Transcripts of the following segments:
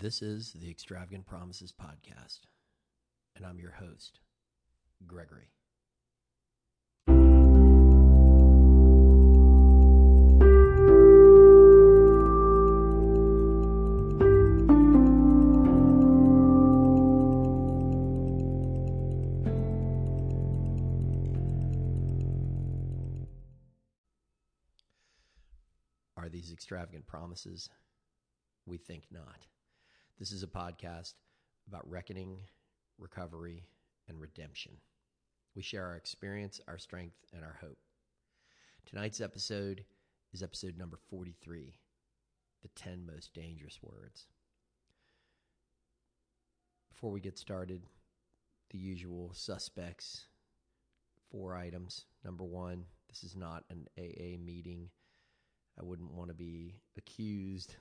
This is the Extravagant Promises Podcast, and I'm your host, Gregory. Are these extravagant promises? We think not. This is a podcast about reckoning, recovery, and redemption. We share our experience, our strength, and our hope. Tonight's episode is episode number 43 The 10 Most Dangerous Words. Before we get started, the usual suspects four items. Number one, this is not an AA meeting. I wouldn't want to be accused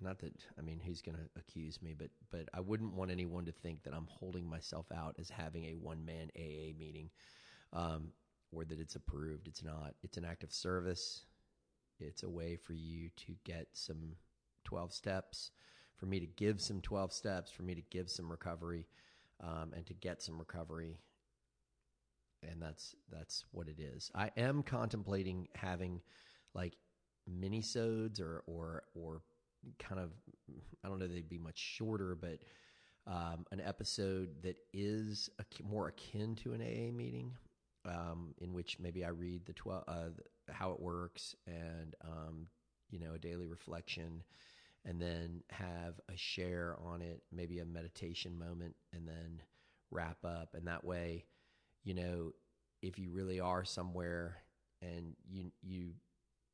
not that I mean who's going to accuse me, but but I wouldn't want anyone to think that I'm holding myself out as having a one man AA meeting, um, or that it's approved. It's not. It's an act of service. It's a way for you to get some twelve steps, for me to give some twelve steps, for me to give some recovery, um, and to get some recovery. And that's that's what it is. I am contemplating having like minisodes or or or kind of I don't know they'd be much shorter, but um, an episode that is a, more akin to an AA meeting, um, in which maybe I read the twelve uh, how it works and um, you know a daily reflection, and then have a share on it, maybe a meditation moment, and then wrap up. And that way, you know, if you really are somewhere and you you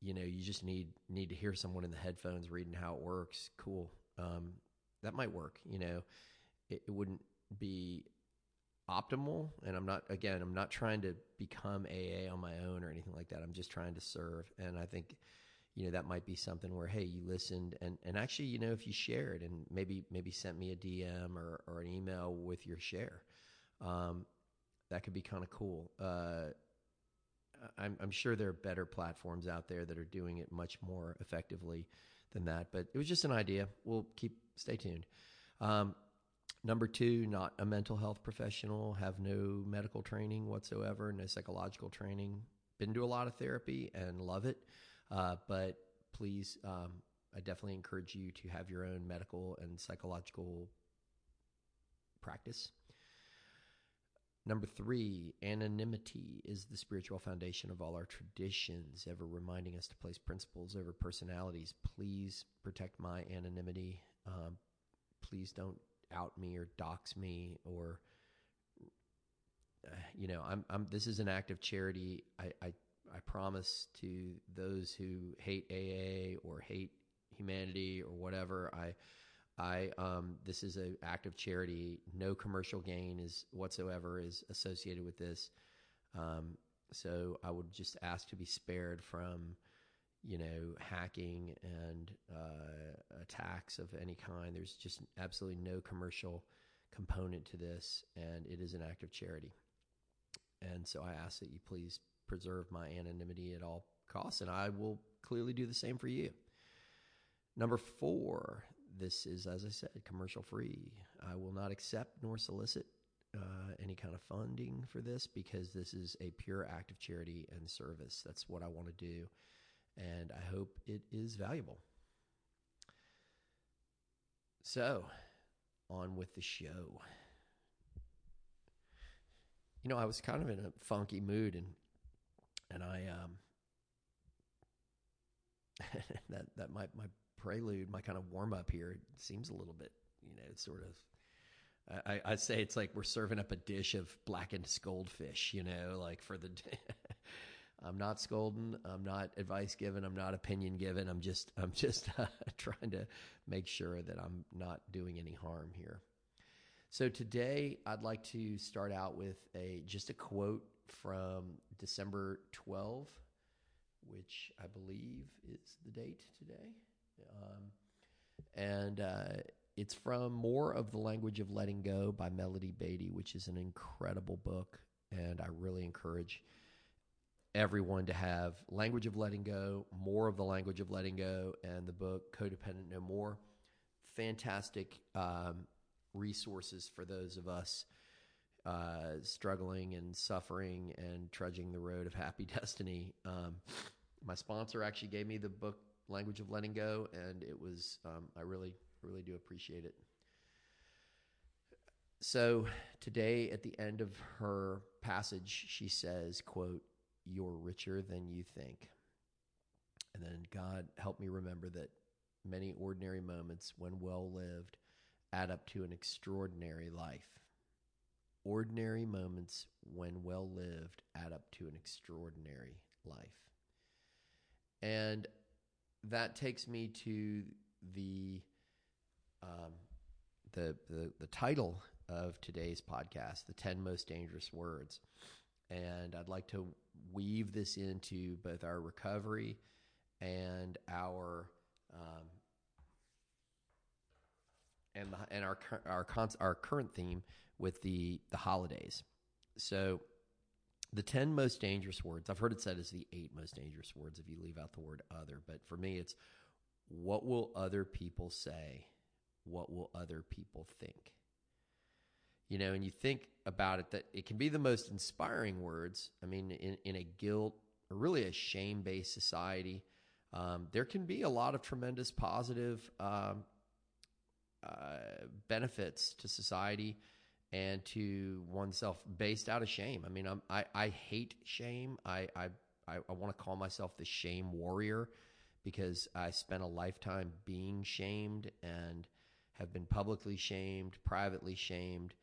you know you just need need to hear someone in the headphones reading how it works. Cool. Um, that might work you know. It, it, wouldn't be optimal and i'm not again i'm not trying to become aa on my own or anything like that. I'm just trying to serve and i think you know that might be something where hey you listened and and actually you know if you shared and maybe maybe sent me a dm or, or an email with your share um, that could be kind of cool. Uh, I'm, I'm sure there are better platforms out there that are doing it much more effectively than that. But it was just an idea. We'll keep stay tuned. Um, number two, not a mental health professional, have no medical training whatsoever, no psychological training. Been to a lot of therapy and love it, uh, but please, um, I definitely encourage you to have your own medical and psychological practice. Number three, anonymity is the spiritual foundation of all our traditions, ever reminding us to place principles over personalities. Please protect my anonymity. Um, please don't out me or dox me or, uh, you know, I'm, I'm, this is an act of charity. I, I, I promise to those who hate AA or hate humanity or whatever, I, I um, this is an act of charity. No commercial gain is whatsoever is associated with this. Um, so I would just ask to be spared from, you know, hacking and uh, attacks of any kind. There's just absolutely no commercial component to this, and it is an act of charity. And so I ask that you please preserve my anonymity at all costs, and I will clearly do the same for you. Number four, this is, as I said, commercial free. I will not accept nor solicit uh, any kind of funding for this because this is a pure act of charity and service. That's what I want to do. And I hope it is valuable. So, on with the show. You know, I was kind of in a funky mood and and I um that that my my prelude, my kind of warm up here seems a little bit, you know, sort of. I, I say it's like we're serving up a dish of blackened goldfish, you know, like for the. I'm not scolding. I'm not advice given. I'm not opinion given. I'm just I'm just uh, trying to make sure that I'm not doing any harm here. So today I'd like to start out with a just a quote from December 12, which I believe is the date today. Um, and uh, it's from More of the Language of Letting Go by Melody Beattie, which is an incredible book. And I really encourage everyone to have Language of Letting Go, More of the Language of Letting Go, and the book Codependent No More. fantastic um, resources for those of us uh, struggling and suffering and trudging the road of happy destiny. Um, my sponsor actually gave me the book Language of Letting Go, and it was um, I really really do appreciate it. So today, at the end of her passage, she says, "quote You're richer than you think." And then God help me remember that many ordinary moments, when well lived, add up to an extraordinary life. Ordinary moments, when well lived, add up to an extraordinary life. And that takes me to the um, the, the the title of today's podcast, the ten most dangerous words, and I'd like to weave this into both our recovery and our um, and the, and our our our current theme with the the holidays. So, the ten most dangerous words I've heard it said is the eight most dangerous words if you leave out the word other. But for me, it's what will other people say? What will other people think? You know, and you think about it that it can be the most inspiring words. I mean, in, in a guilt or really a shame based society, um, there can be a lot of tremendous positive um, uh, benefits to society and to oneself based out of shame. I mean, I'm, i I hate shame. I I I, I want to call myself the shame warrior because I spent a lifetime being shamed and have been publicly shamed, privately shamed,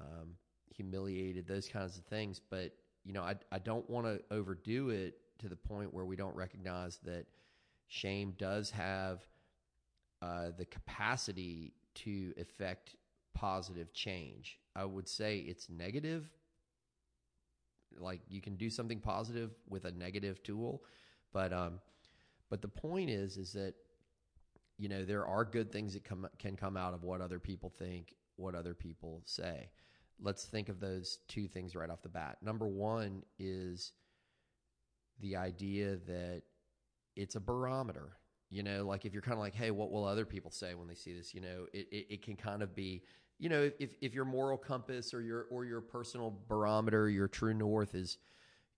um, humiliated, those kinds of things. But you know, I I don't want to overdo it to the point where we don't recognize that shame does have uh, the capacity to effect positive change. I would say it's negative. Like you can do something positive with a negative tool, but um, but the point is is that you know there are good things that come can come out of what other people think, what other people say. Let's think of those two things right off the bat. Number one is the idea that it's a barometer. You know, like if you're kind of like, hey, what will other people say when they see this? You know, it, it, it can kind of be, you know, if, if your moral compass or your or your personal barometer, your true north is,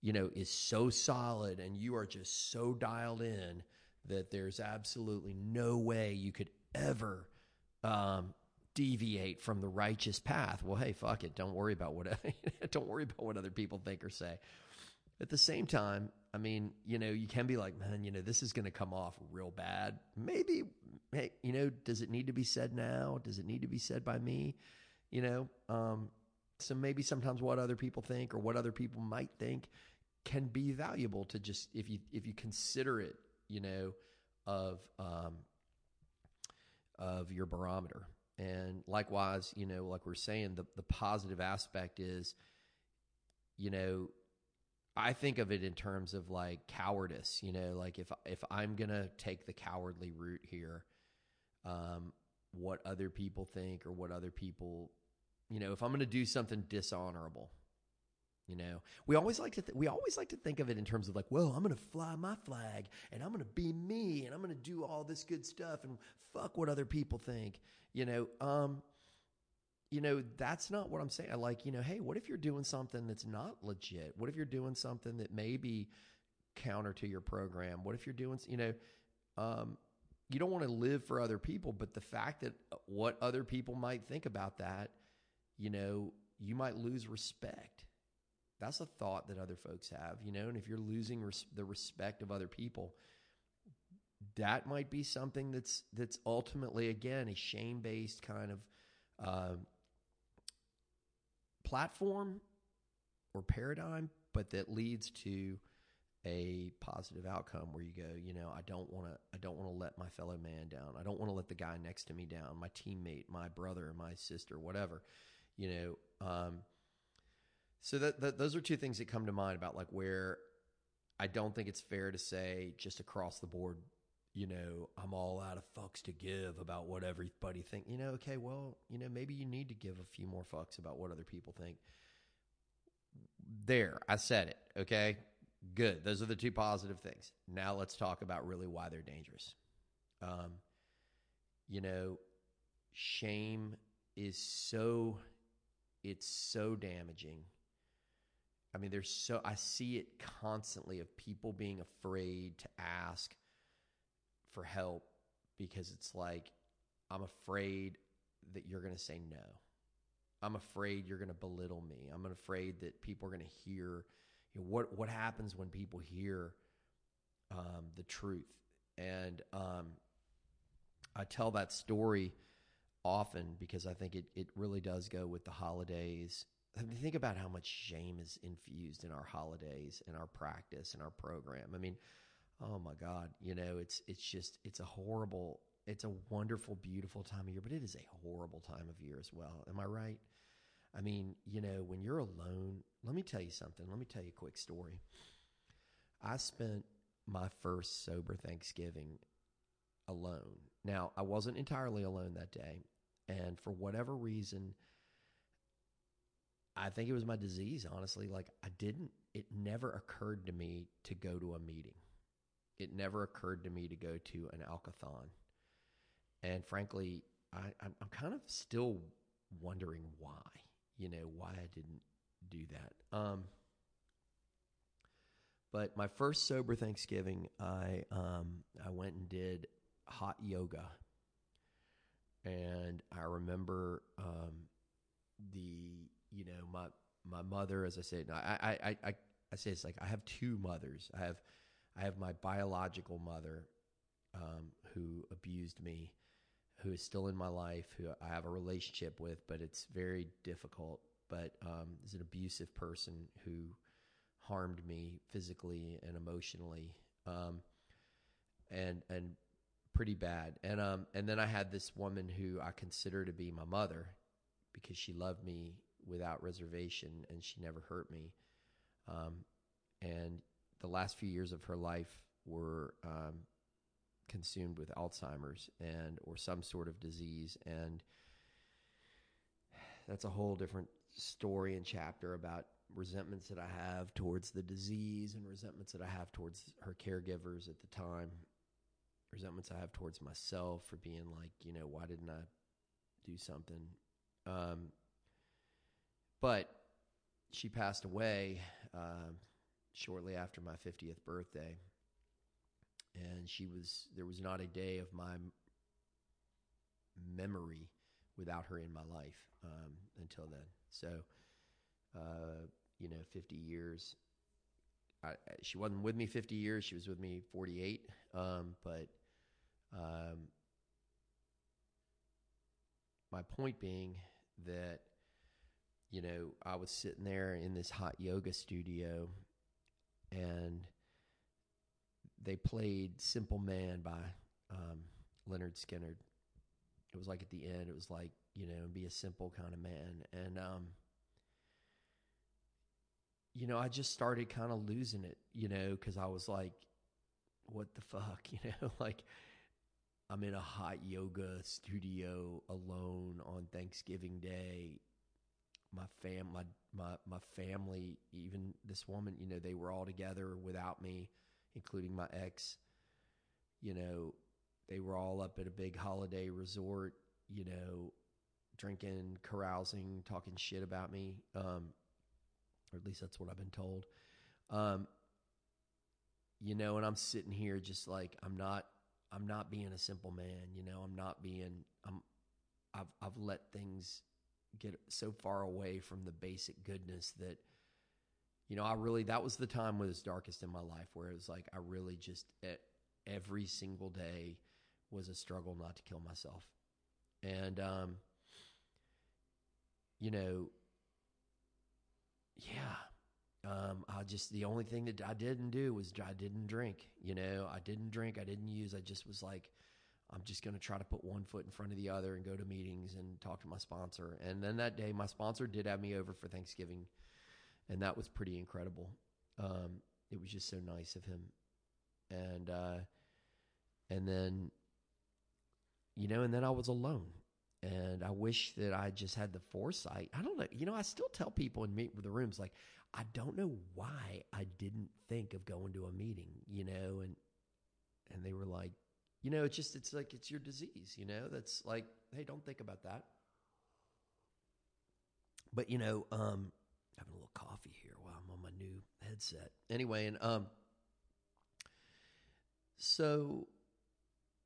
you know, is so solid and you are just so dialed in that there's absolutely no way you could ever um, deviate from the righteous path. Well, hey, fuck it. Don't worry about what don't worry about what other people think or say. At the same time, I mean, you know, you can be like, man, you know, this is going to come off real bad. Maybe, hey, you know, does it need to be said now? Does it need to be said by me? You know, um, so maybe sometimes what other people think or what other people might think can be valuable to just if you if you consider it, you know, of um, of your barometer. And likewise, you know, like we're saying, the the positive aspect is, you know, I think of it in terms of like cowardice, you know, like if if I'm gonna take the cowardly route here, um, what other people think or what other people, you know, if I'm gonna do something dishonorable, you know, we always like to th- we always like to think of it in terms of like, well, I'm gonna fly my flag and I'm gonna be me and I'm gonna do all this good stuff and fuck what other people think, you know. Um, you know, that's not what I'm saying. I like, you know, hey, what if you're doing something that's not legit? What if you're doing something that may be counter to your program? What if you're doing, you know, um, you don't want to live for other people, but the fact that uh, what other people might think about that, you know, you might lose respect. That's a thought that other folks have, you know, and if you're losing res- the respect of other people, that might be something that's that's ultimately again a shame based kind of uh, platform or paradigm, but that leads to a positive outcome where you go, you know, I don't want to, I don't want to let my fellow man down. I don't want to let the guy next to me down, my teammate, my brother, my sister, whatever, you know. Um, so that, that those are two things that come to mind about like where I don't think it's fair to say just across the board, you know, I'm all out of fucks to give about what everybody think. You know, okay, well, you know, maybe you need to give a few more fucks about what other people think. There, I said it. Okay, good. Those are the two positive things. Now let's talk about really why they're dangerous. Um, you know, shame is so it's so damaging. I mean, there's so I see it constantly of people being afraid to ask for help because it's like I'm afraid that you're going to say no. I'm afraid you're going to belittle me. I'm afraid that people are going to hear you know, what what happens when people hear um, the truth. And um, I tell that story often because I think it, it really does go with the holidays. I mean, think about how much shame is infused in our holidays and our practice and our program. I mean, oh my God, you know, it's it's just it's a horrible, it's a wonderful, beautiful time of year, but it is a horrible time of year as well. Am I right? I mean, you know, when you're alone, let me tell you something. Let me tell you a quick story. I spent my first sober Thanksgiving alone. Now, I wasn't entirely alone that day. And for whatever reason, I think it was my disease, honestly. Like, I didn't, it never occurred to me to go to a meeting. It never occurred to me to go to an alkathon. And frankly, I, I'm, I'm kind of still wondering why, you know, why I didn't do that. Um, but my first sober Thanksgiving, I um, I went and did hot yoga, and I remember um, the you know my my mother, as I said, I I I I say it's like I have two mothers. I have I have my biological mother um, who abused me, who is still in my life, who I have a relationship with, but it's very difficult. But um, is an abusive person who harmed me physically and emotionally, um, and and pretty bad. And um and then I had this woman who I consider to be my mother because she loved me without reservation and she never hurt me. Um, and the last few years of her life were um, consumed with Alzheimer's and or some sort of disease and that's a whole different story and chapter about resentments that I have towards the disease and resentments that I have towards her caregivers at the time, resentments I have towards myself for being like, you know, why didn't I do something? Um, but she passed away uh, shortly after my 50th birthday. And she was, there was not a day of my memory without her in my life um, until then. So, uh, you know, 50 years. I, she wasn't with me 50 years. She was with me 48. Um, but um, my point being that, you know, I was sitting there in this hot yoga studio and they played Simple Man by um, Lynyrd Skynyrd. It was like at the end, it was like, you know, be a simple kind of man. And, um, you know, I just started kind of losing it, you know, because I was like, what the fuck, you know, like I'm in a hot yoga studio alone on Thanksgiving Day. My fam, my my my family, even this woman, you know, they were all together without me, including my ex. You know, they were all up at a big holiday resort, you know, drinking, carousing, talking shit about me. Um, or at least that's what I've been told. Um, you know, and I'm sitting here just like I'm not I'm not being a simple man, you know, I'm not being I'm I've I've let things get so far away from the basic goodness that you know, I really that was the time was darkest in my life where it was like I really just every single day was a struggle not to kill myself. And um you know, yeah. Um, I just the only thing that I didn't do was I didn't drink. You know, I didn't drink. I didn't use. I just was like, I'm just going to try to put one foot in front of the other and go to meetings and talk to my sponsor. And then that day, my sponsor did have me over for Thanksgiving, and that was pretty incredible. Um, it was just so nice of him, and uh, and then, you know, and then I was alone. And I wish that I just had the foresight. I don't know. You know, I still tell people in meet the rooms like, I don't know why I didn't think of going to a meeting. You know, and and they were like, you know, it's just it's like it's your disease. You know, that's like, hey, don't think about that. But you know, um, having a little coffee here while I'm on my new headset. Anyway, and um, so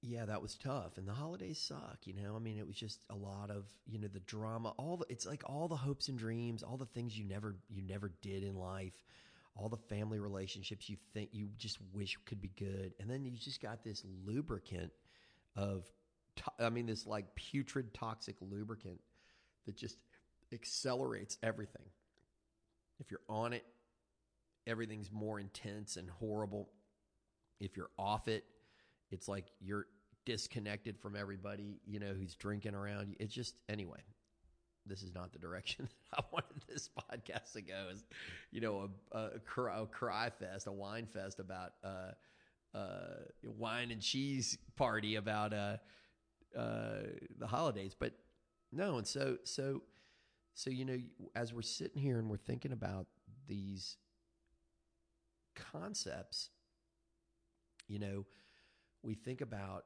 yeah, that was tough. And the holidays suck, you know. I mean, it was just a lot of, you know, the drama, all the it's like all the hopes and dreams, all the things you never you never did in life, all the family relationships you think you just wish could be good. And then you just got this lubricant of I mean this like putrid toxic lubricant that just accelerates everything. If you're on it, everything's more intense and horrible. If you're off it, it's like you're disconnected from everybody, you know, who's drinking around you. It's just anyway. This is not the direction that I wanted this podcast to go. Is you know a, a, cry, a cry fest, a wine fest about uh, uh, wine and cheese party about uh, uh, the holidays, but no. And so so so you know, as we're sitting here and we're thinking about these concepts, you know, we think about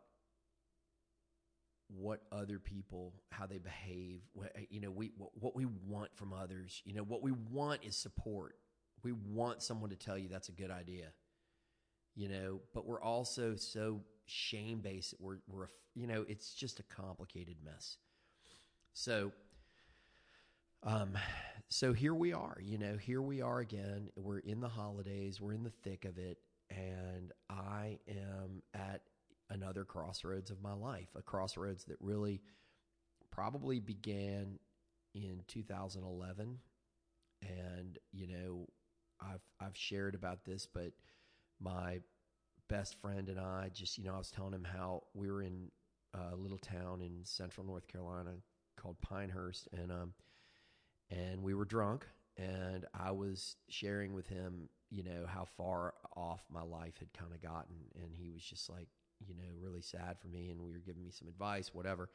what other people how they behave what, you know we what, we want from others. You know what we want is support. We want someone to tell you that's a good idea. You know but we're also so shame based we're we're you know it's just a complicated mess. So um so here we are you know here we are again. We're in the holidays. We're in the thick of it. And i am at another crossroads of my life, a crossroads that really probably began in 2011. And, you know, I've, I've shared about this, but my best friend and I just, you know, I was telling him how we were in a little town in central North Carolina called Pinehurst. And, um, and we were drunk and I was sharing with him, you know, how far off my life had kind of gotten. And he was just like, you know, really sad for me, and we were giving me some advice, whatever.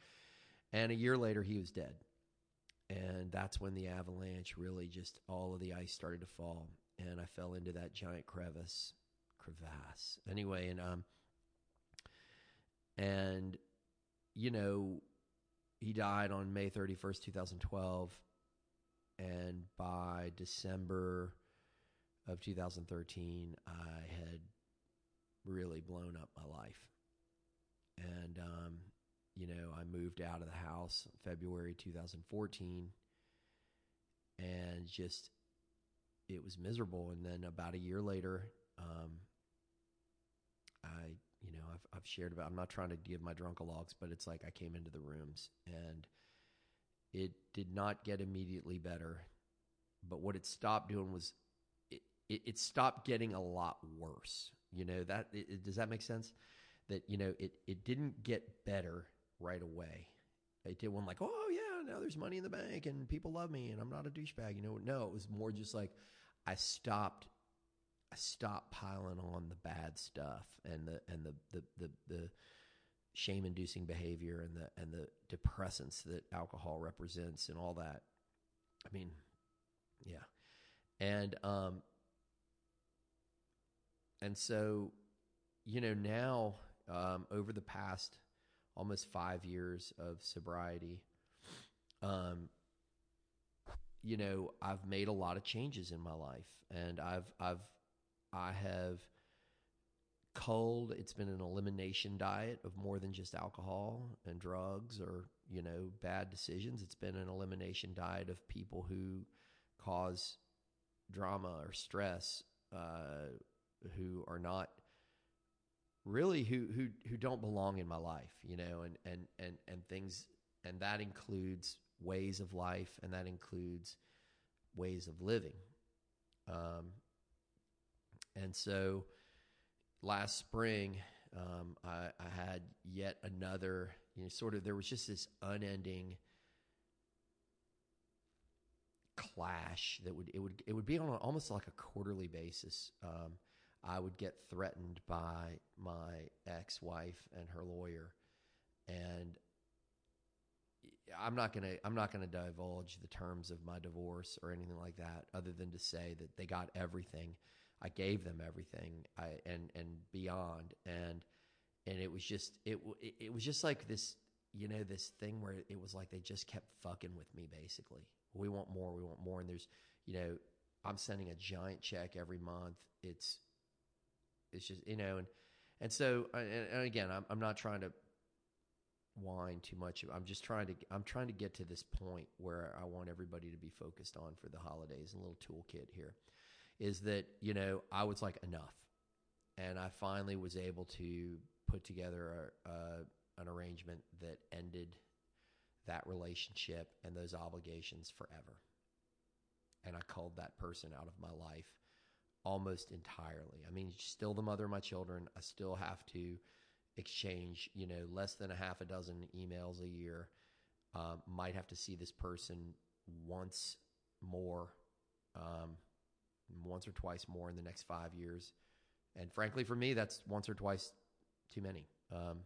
And a year later, he was dead. And that's when the avalanche really just all of the ice started to fall, and I fell into that giant crevice, crevasse. Anyway, and um, and you know, he died on May thirty first, two thousand twelve, and by December of 2013, I had really blown up my life and um, you know I moved out of the house February 2014, and just it was miserable. And then about a year later, um, I you know I've I've shared about. I'm not trying to give my drunkalogs, but it's like I came into the rooms and it did not get immediately better. But what it stopped doing was it, it, it stopped getting a lot worse. You know that it, does that make sense? That you know it it didn't get better right away. It did one like, oh yeah, now there's money in the bank and people love me and I'm not a douchebag. You know, no, it was more just like I stopped I stopped piling on the bad stuff and the and the the the, the shame inducing behavior and the and the depressants that alcohol represents and all that. I mean, yeah. And um and so you know now um, over the past almost five years of sobriety, um, you know, I've made a lot of changes in my life, and I've I've I have culled. It's been an elimination diet of more than just alcohol and drugs or you know bad decisions. It's been an elimination diet of people who cause drama or stress, uh, who are not really who who who don't belong in my life, you know, and and and and things and that includes ways of life and that includes ways of living. Um, and so last spring, um, I, I had yet another, you know, sort of, there was just this unending clash that would, it would, it would be on almost like a quarterly basis. Um, I would get threatened by my ex wife and her lawyer. And I'm not gonna I'm not gonna divulge the terms of my divorce or anything like that, other than to say that they got everything. I gave them everything, I and and beyond, and and it was just it it was just like this you know this thing where it was like they just kept fucking with me basically we want more we want more and there's you know i'm sending a giant check every month it's it's just you know and and so uh, and, and again I'm, I'm not trying to whine too much. I'm just trying to i'm trying to get to this point where i want everybody to be focused on for the holidays a little toolkit here is that you know i was like enough. And i finally was able to put together a, a, an arrangement that ended that relationship and those obligations forever. And I called that person out of my life almost entirely. I mean, still the mother of my children. I still have to exchange, you know, less than a half a dozen emails a year. Um, might have to see this person once more, um, once or twice more in the next five years. And frankly, for me, that's once or twice too many. Um,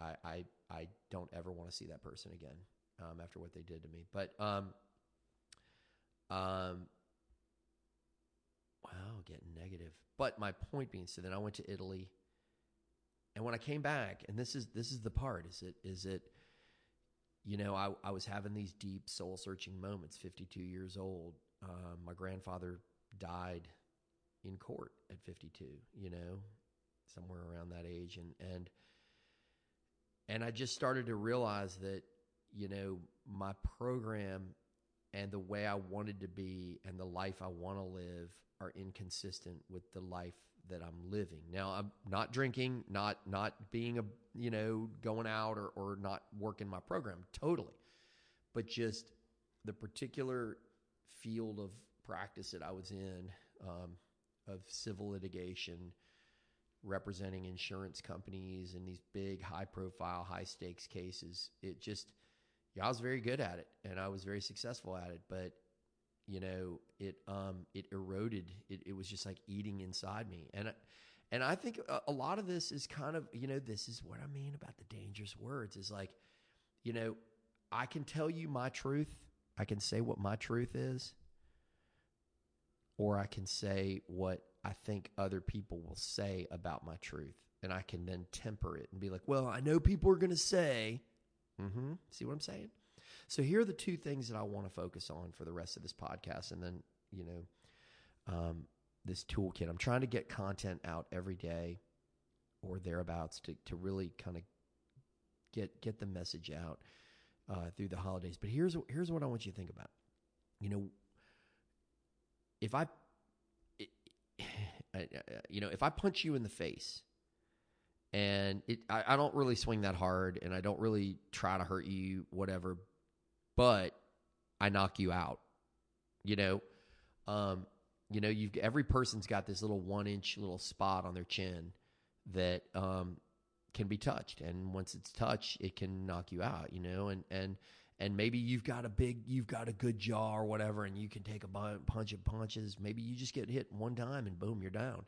I, I, I don't ever want to see that person again um, after what they did to me. But um, um, wow, getting negative. But my point being, so then I went to Italy, and when I came back, and this is this is the part, is it is it, you know, I I was having these deep soul searching moments. Fifty two years old, um, my grandfather died in court at fifty two. You know, somewhere around that age, and and and I just started to realize that you know my program and the way I wanted to be and the life I want to live are inconsistent with the life that I'm living. Now I'm not drinking, not not being a you know going out or or not working my program totally, but just the particular field of practice that I was in um, of civil litigation representing insurance companies in these big, high profile, high stakes cases. It just, yeah, I was very good at it and I was very successful at it. But, you know, it, um, it eroded. It, it was just like eating inside me. And, and I think a, a lot of this is kind of, you know, this is what I mean about the dangerous words is like, you know, I can tell you my truth. I can say what my truth is, or I can say what I think other people will say about my truth. And I can then temper it and be like, well, I know people are going to say, mm-hmm. See what I'm saying? So here are the two things that I want to focus on for the rest of this podcast. And then, you know, um, this toolkit. I'm trying to get content out every day or thereabouts to, to really kind of get get the message out uh, through the holidays. But here's here's what I want you to think about. You know, if I you know, if I punch you in the face and it, I, I don't really swing that hard and I don't really try to hurt you, whatever, but I knock you out, you know, um, you know, you've every person's got this little one inch little spot on their chin that um, can be touched, and once it's touched, it can knock you out. You know, and and and maybe you've got a big, you've got a good jaw or whatever, and you can take a bunch of punches. Maybe you just get hit one time and boom, you're down.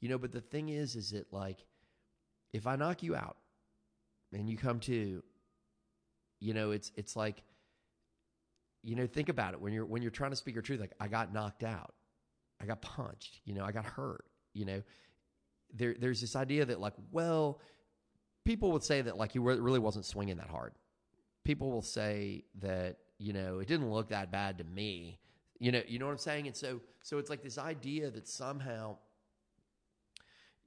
You know, but the thing is, is that like, if I knock you out and you come to, you know, it's it's like, you know, think about it when you're when you're trying to speak your truth. Like, I got knocked out, I got punched, you know, I got hurt. You know, there there's this idea that like, well, people would say that like he really wasn't swinging that hard people will say that you know it didn't look that bad to me you know you know what i'm saying and so so it's like this idea that somehow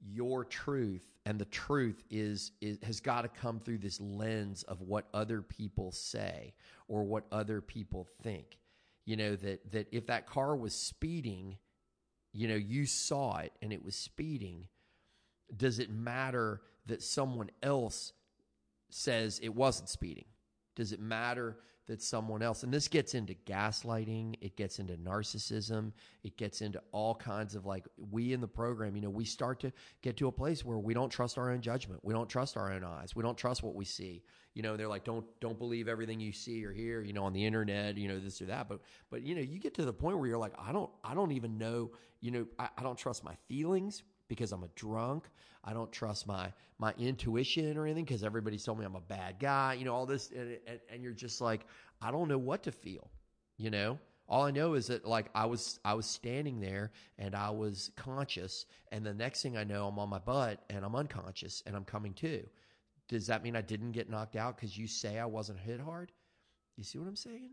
your truth and the truth is, is has got to come through this lens of what other people say or what other people think. You know that that if that car was speeding you know you saw it and it was speeding does it matter that someone else says it wasn't speeding? Does it matter that someone else, and this gets into gaslighting, it gets into narcissism, it gets into all kinds of like, we in the program, you know, we start to get to a place where we don't trust our own judgment. We don't trust our own eyes. We don't trust what we see. You know, they're like, don't, don't believe everything you see or hear, you know, on the internet, you know, this or that. But, but, you know, you get to the point where you're like, I don't, I don't even know, you know, I, I don't trust my feelings because I'm a drunk. I don't trust my my intuition or anything because everybody's told me I'm a bad guy. You know all this, and, and, and you're just like, I don't know what to feel. You know, All I know is that like I was I was standing there and I was conscious, and the next thing I know, I'm on my butt and I'm unconscious and I'm coming to. Does that mean I didn't get knocked out because you say I wasn't hit hard? You see what I'm saying?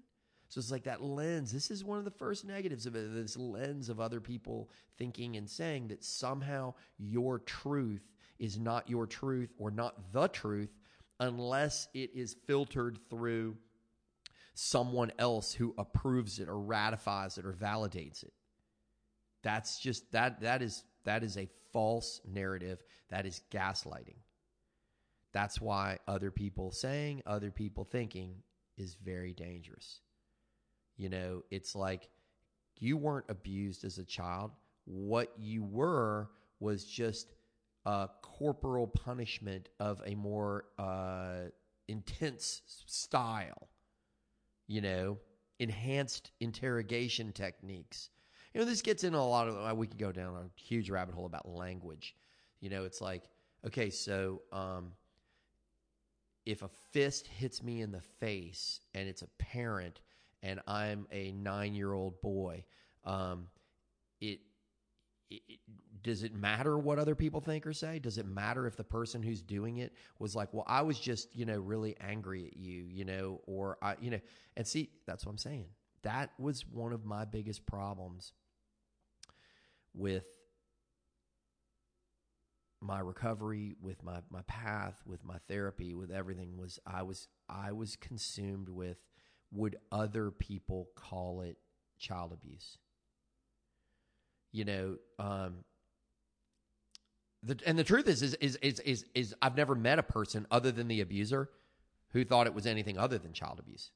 So it's like that lens. This is one of the first negatives of it. This lens of other people thinking and saying that somehow your truth is not your truth or not the truth unless it is filtered through someone else who approves it or ratifies it or validates it. That's just that that is that is a false narrative. That is gaslighting. That's why other people saying, other people thinking is very dangerous. You know, it's like you weren't abused as a child. What you were was just a corporal punishment of a more uh, intense style, you know, enhanced interrogation techniques. You know, this gets into a lot of, uh, we could go down a huge rabbit hole about language. You know, it's like, okay, so um, if a fist hits me in the face and it's a parent and I'm a nine year old boy, um, it, it, does it matter what other people think or say? Does it matter if the person who's doing it was like, well, I was just, you know, really angry at you, you know, or I, you know, and see, that's what I'm saying. That was one of my biggest problems with my recovery, with my my path, with my therapy, with everything was I was I was consumed with would other people call it child abuse? You know, um, the, and the truth is, is, is, is, is, is I've never met a person other than the abuser who thought it was anything other than child abuse.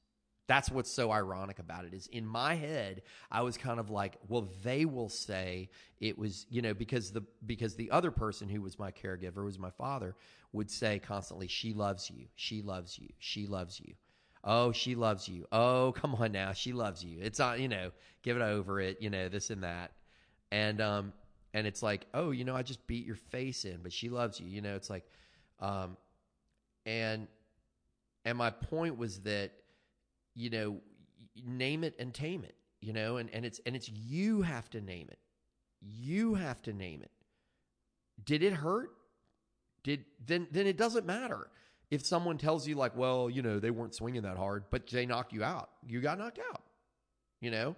That's what's so ironic about it is in my head, I was kind of like, well, they will say it was, you know, because the because the other person who was my caregiver was my father would say constantly, she loves you, she loves you, she loves you. Oh, she loves you. Oh, come on now, she loves you. It's on, you know, give it over it, you know, this and that. And um and it's like, oh, you know, I just beat your face in, but she loves you. You know, it's like um and and my point was that you know, name it and tame it, you know, and, and it's and it's you have to name it. You have to name it. Did it hurt? Did then then it doesn't matter. If someone tells you like, well, you know, they weren't swinging that hard, but they knocked you out. You got knocked out. You know?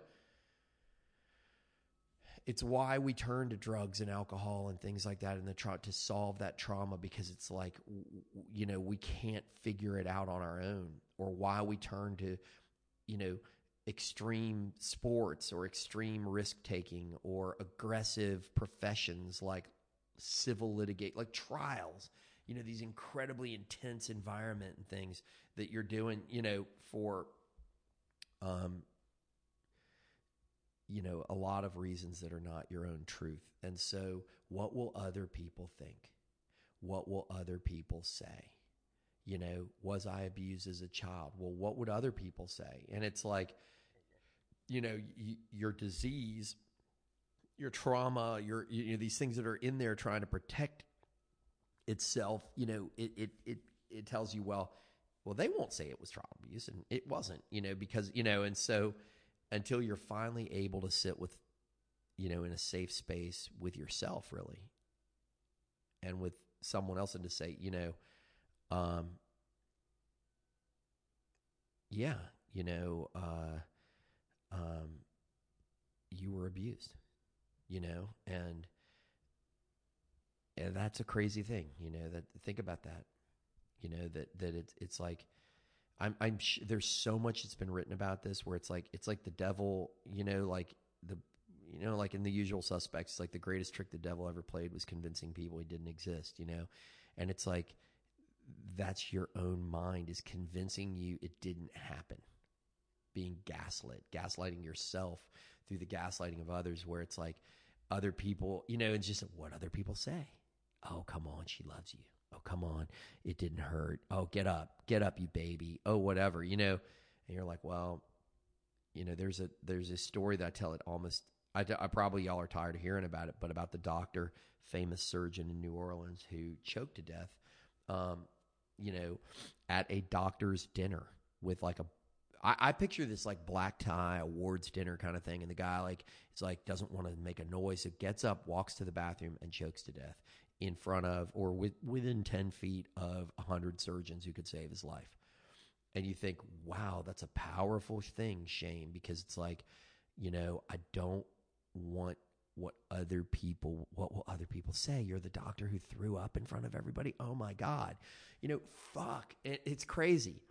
It's why we turn to drugs and alcohol and things like that in the tra- to solve that trauma because it's like you know, we can't figure it out on our own or why we turn to, you know, extreme sports or extreme risk taking or aggressive professions like civil litigate, like trials, you know, these incredibly intense environment and things that you're doing, you know, for, um, you know, a lot of reasons that are not your own truth. And so, what will other people think? What will other people say? you know, was I abused as a child? Well, what would other people say? And it's like, you know, y- your disease, your trauma, your you know these things that are in there trying to protect itself. You know, it it it it tells you well, well they won't say it was child abuse, and it wasn't. You know, because you know, and so until you're finally able to sit with, you know, in a safe space with yourself, really, and with someone else, and to say, you know um, yeah, you know, uh, um, you were abused, you know, and and that's a crazy thing, you know. That think about that, you know that that it's it's like. I'm, I'm sh- there's so much that's been written about this where it's like it's like the devil, you know, like the you know, like in the usual suspects, like the greatest trick the devil ever played was convincing people he didn't exist, you know? And it's like that's your own mind is convincing you it didn't happen. Being gaslit, gaslighting yourself through the gaslighting of others, where it's like other people, you know, it's just what other people say. Oh, come on, she loves you. Oh, come on, it didn't hurt. Oh, get up, get up, you baby. Oh, whatever, you know. And you're like, well, you know, there's a there's a story that I tell it almost. I, I probably y'all are tired of hearing about it, but about the doctor, famous surgeon in New Orleans who choked to death um, you know, at a doctor's dinner with like a I, picture this like black tie awards dinner kind of thing, and the guy like it's like doesn't want to make a noise, so gets up, walks to the bathroom, and chokes to death in front of or with, within ten feet of hundred surgeons who could save his life. And you think, wow, that's a powerful thing, Shane, because it's like, you know, I don't want what other people what will other people say? You're the doctor who threw up in front of everybody? Oh my god. You know fuck. It, it's crazy.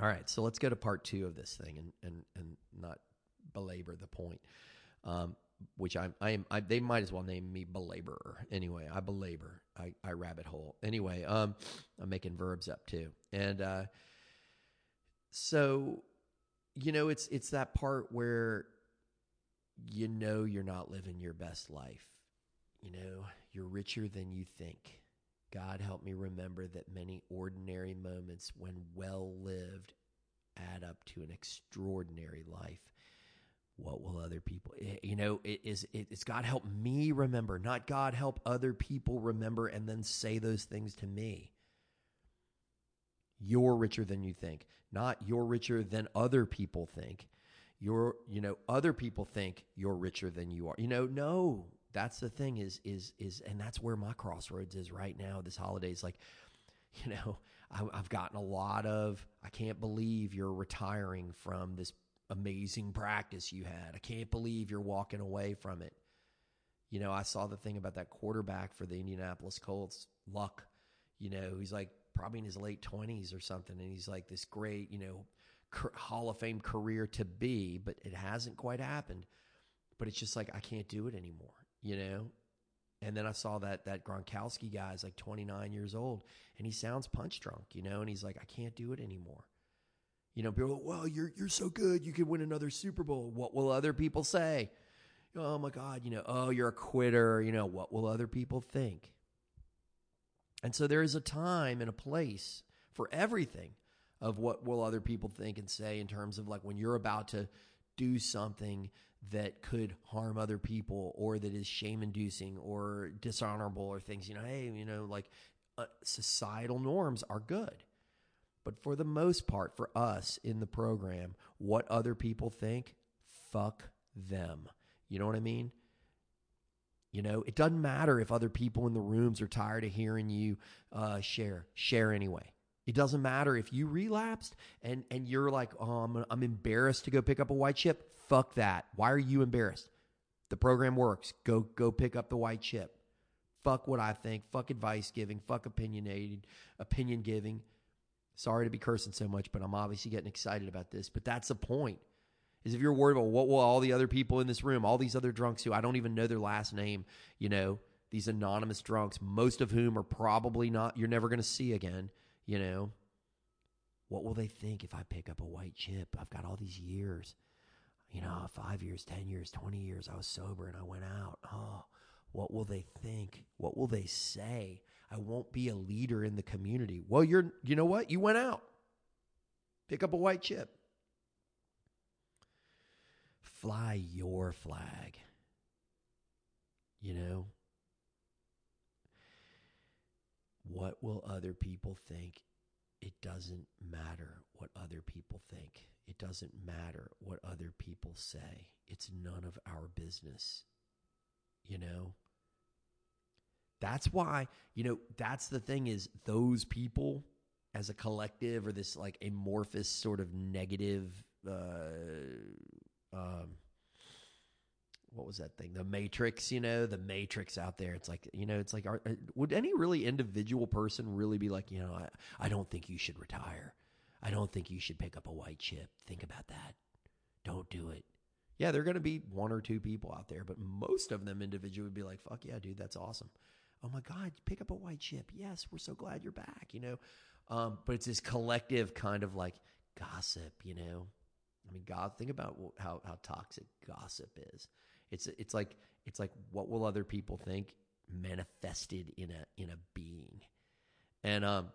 All right so let's go to part two of this thing and and and not belabor the point. Um, which I'm, I am, I, they might as well name me belaborer. Anyway, I belabor, I, I rabbit hole. Anyway, um, I'm making verbs up too. And, uh, so, you know, it's, it's that part where you know you're not living your best life. You know, you're richer than you think. God help me remember that many ordinary moments, when well lived, add up to an extraordinary life. What will other people, eh, you know, it is, it's God help me remember, not God help other people remember and then say those things to me. You're richer than you think, not you're richer than other people think. You're you know other people think you're richer than you are. You know no that's the thing is is is and that's where my crossroads is right now this holiday. Is like you know I, i've gotten a lot of i can't believe you're retiring from this amazing practice you had i can't believe you're walking away from it you know i saw the thing about that quarterback for the indianapolis colts luck you know he's like probably in his late 20s or something and he's like this great you know Hall of Fame career to be, but it hasn't quite happened. But it's just like I can't do it anymore, you know. And then I saw that that Gronkowski guy is like 29 years old, and he sounds punch drunk, you know. And he's like, I can't do it anymore. You know, people, well, you're you're so good, you could win another Super Bowl. What will other people say? Oh my God, you know, oh, you're a quitter. You know, what will other people think? And so there is a time and a place for everything of what will other people think and say in terms of like when you're about to do something that could harm other people or that is shame inducing or dishonorable or things you know hey you know like uh, societal norms are good but for the most part for us in the program what other people think fuck them you know what i mean you know it doesn't matter if other people in the rooms are tired of hearing you uh, share share anyway it doesn't matter if you relapsed and and you're like, oh, I'm, I'm embarrassed to go pick up a white chip. Fuck that. Why are you embarrassed? The program works. Go go pick up the white chip. Fuck what I think. Fuck advice giving. Fuck opinionated opinion giving. Sorry to be cursing so much, but I'm obviously getting excited about this. But that's the point. Is if you're worried about what will all the other people in this room, all these other drunks who I don't even know their last name, you know, these anonymous drunks, most of whom are probably not you're never going to see again you know, what will they think if I pick up a white chip? I've got all these years, you know, five years, 10 years, 20 years. I was sober and I went out. Oh, what will they think? What will they say? I won't be a leader in the community. Well, you're, you know what? You went out. Pick up a white chip. Fly your flag. You know, What will other people think? It doesn't matter what other people think. It doesn't matter what other people say. It's none of our business. You know? That's why, you know, that's the thing is those people as a collective or this like amorphous sort of negative uh um what was that thing? The Matrix, you know, the Matrix out there. It's like, you know, it's like, are, uh, would any really individual person really be like, you know, I, I don't think you should retire. I don't think you should pick up a white chip. Think about that. Don't do it. Yeah, there are going to be one or two people out there, but most of them individually would be like, fuck yeah, dude, that's awesome. Oh my God, pick up a white chip. Yes, we're so glad you're back, you know? Um, but it's this collective kind of like gossip, you know? I mean, God, think about how, how toxic gossip is. It's it's like it's like what will other people think manifested in a in a being, and um,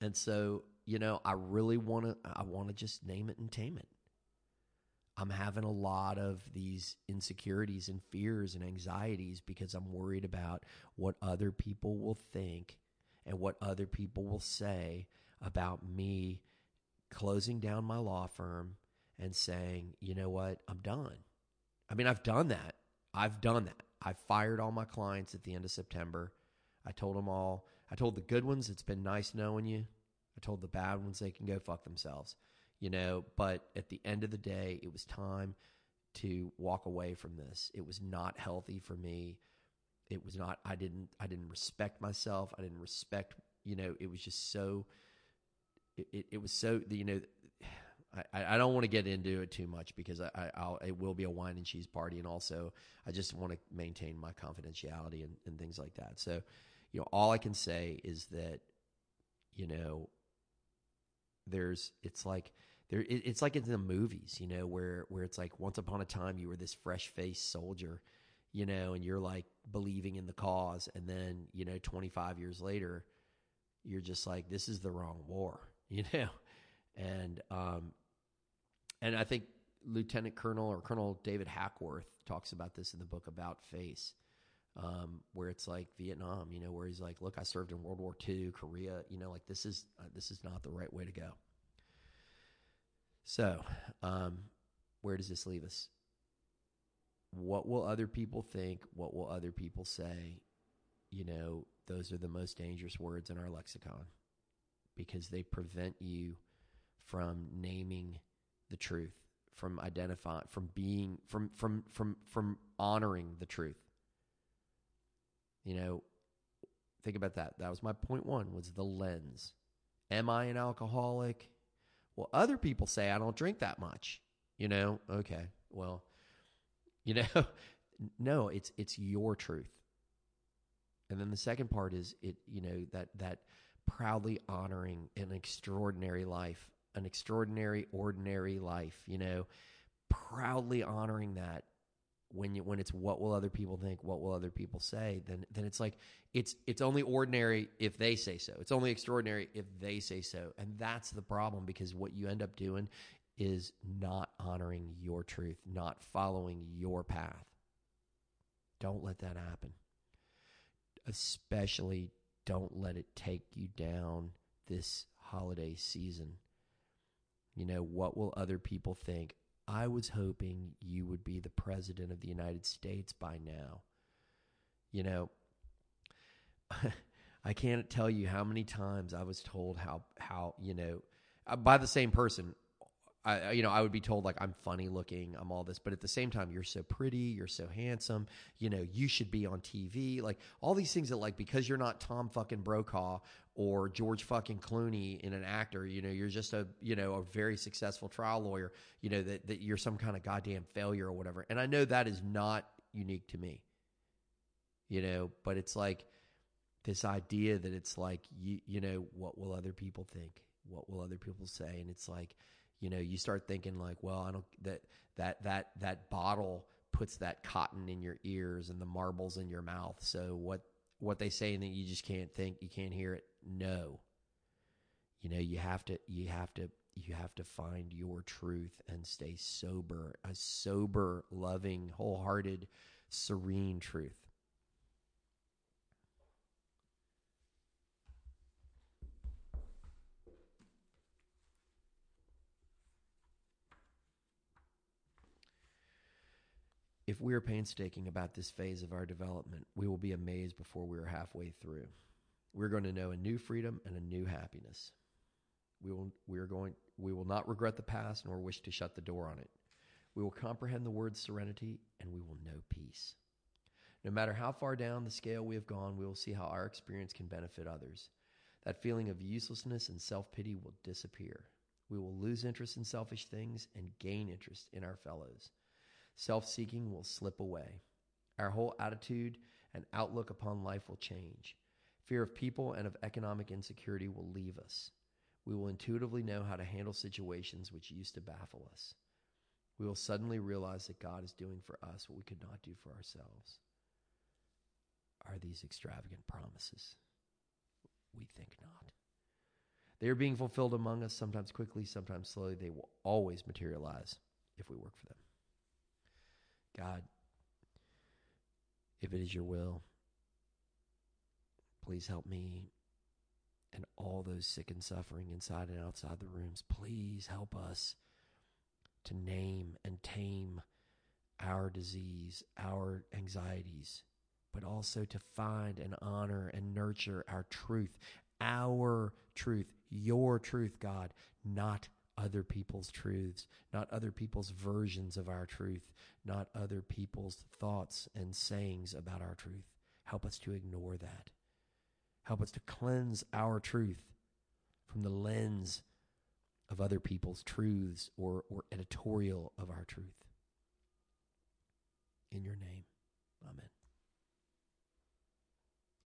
and so you know I really want to I want to just name it and tame it. I'm having a lot of these insecurities and fears and anxieties because I'm worried about what other people will think and what other people will say about me closing down my law firm and saying, you know what, I'm done. I mean, I've done that. I've done that. I fired all my clients at the end of September. I told them all, I told the good ones, it's been nice knowing you. I told the bad ones they can go fuck themselves, you know. But at the end of the day, it was time to walk away from this. It was not healthy for me. It was not. I didn't. I didn't respect myself. I didn't respect. You know, it was just so. It, it, it was so. You know, I, I don't want to get into it too much because I, I will it will be a wine and cheese party, and also I just want to maintain my confidentiality and, and things like that. So, you know, all I can say is that, you know, there's it's like there it, it's like it's in the movies, you know, where where it's like once upon a time you were this fresh faced soldier, you know, and you're like believing in the cause, and then you know, 25 years later, you're just like, this is the wrong war, you know, and um, and I think Lieutenant Colonel or Colonel David Hackworth talks about this in the book about face. Um, where it's like Vietnam, you know, where he's like, "Look, I served in World War II, Korea, you know, like this is uh, this is not the right way to go." So, um, where does this leave us? What will other people think? What will other people say? You know, those are the most dangerous words in our lexicon because they prevent you from naming the truth, from identifying, from being, from from from from honoring the truth. You know, think about that. That was my point one was the lens. Am I an alcoholic? Well, other people say I don't drink that much. You know, okay. Well, you know, no, it's it's your truth. And then the second part is it, you know, that that proudly honoring an extraordinary life, an extraordinary ordinary life, you know, proudly honoring that when you when it's what will other people think what will other people say then then it's like it's it's only ordinary if they say so. It's only extraordinary if they say so. And that's the problem because what you end up doing is not honoring your truth not following your path. Don't let that happen. Especially don't let it take you down this holiday season. You know what will other people think I was hoping you would be the president of the United States by now. You know, I can't tell you how many times I was told how how you know uh, by the same person. I you know I would be told like I'm funny looking, I'm all this, but at the same time you're so pretty, you're so handsome, you know you should be on TV, like all these things that like because you're not Tom fucking Brokaw or George fucking Clooney in an actor, you know, you're just a, you know, a very successful trial lawyer, you know, that, that you're some kind of goddamn failure or whatever. And I know that is not unique to me, you know, but it's like this idea that it's like, you, you know, what will other people think? What will other people say? And it's like, you know, you start thinking like, well, I don't, that, that, that, that bottle puts that cotton in your ears and the marbles in your mouth. So what, what they say and that you just can't think, you can't hear it no. You know, you have to you have to you have to find your truth and stay sober, a sober, loving, wholehearted, serene truth. If we are painstaking about this phase of our development, we will be amazed before we are halfway through. We're going to know a new freedom and a new happiness. We will, we are going, we will not regret the past nor wish to shut the door on it. We will comprehend the word serenity and we will know peace. No matter how far down the scale we have gone, we will see how our experience can benefit others. That feeling of uselessness and self pity will disappear. We will lose interest in selfish things and gain interest in our fellows. Self seeking will slip away. Our whole attitude and outlook upon life will change. Fear of people and of economic insecurity will leave us. We will intuitively know how to handle situations which used to baffle us. We will suddenly realize that God is doing for us what we could not do for ourselves. Are these extravagant promises? We think not. They are being fulfilled among us, sometimes quickly, sometimes slowly. They will always materialize if we work for them. God, if it is your will, Please help me and all those sick and suffering inside and outside the rooms. Please help us to name and tame our disease, our anxieties, but also to find and honor and nurture our truth, our truth, your truth, God, not other people's truths, not other people's versions of our truth, not other people's thoughts and sayings about our truth. Help us to ignore that. Help us to cleanse our truth from the lens of other people's truths or, or editorial of our truth. In your name, amen.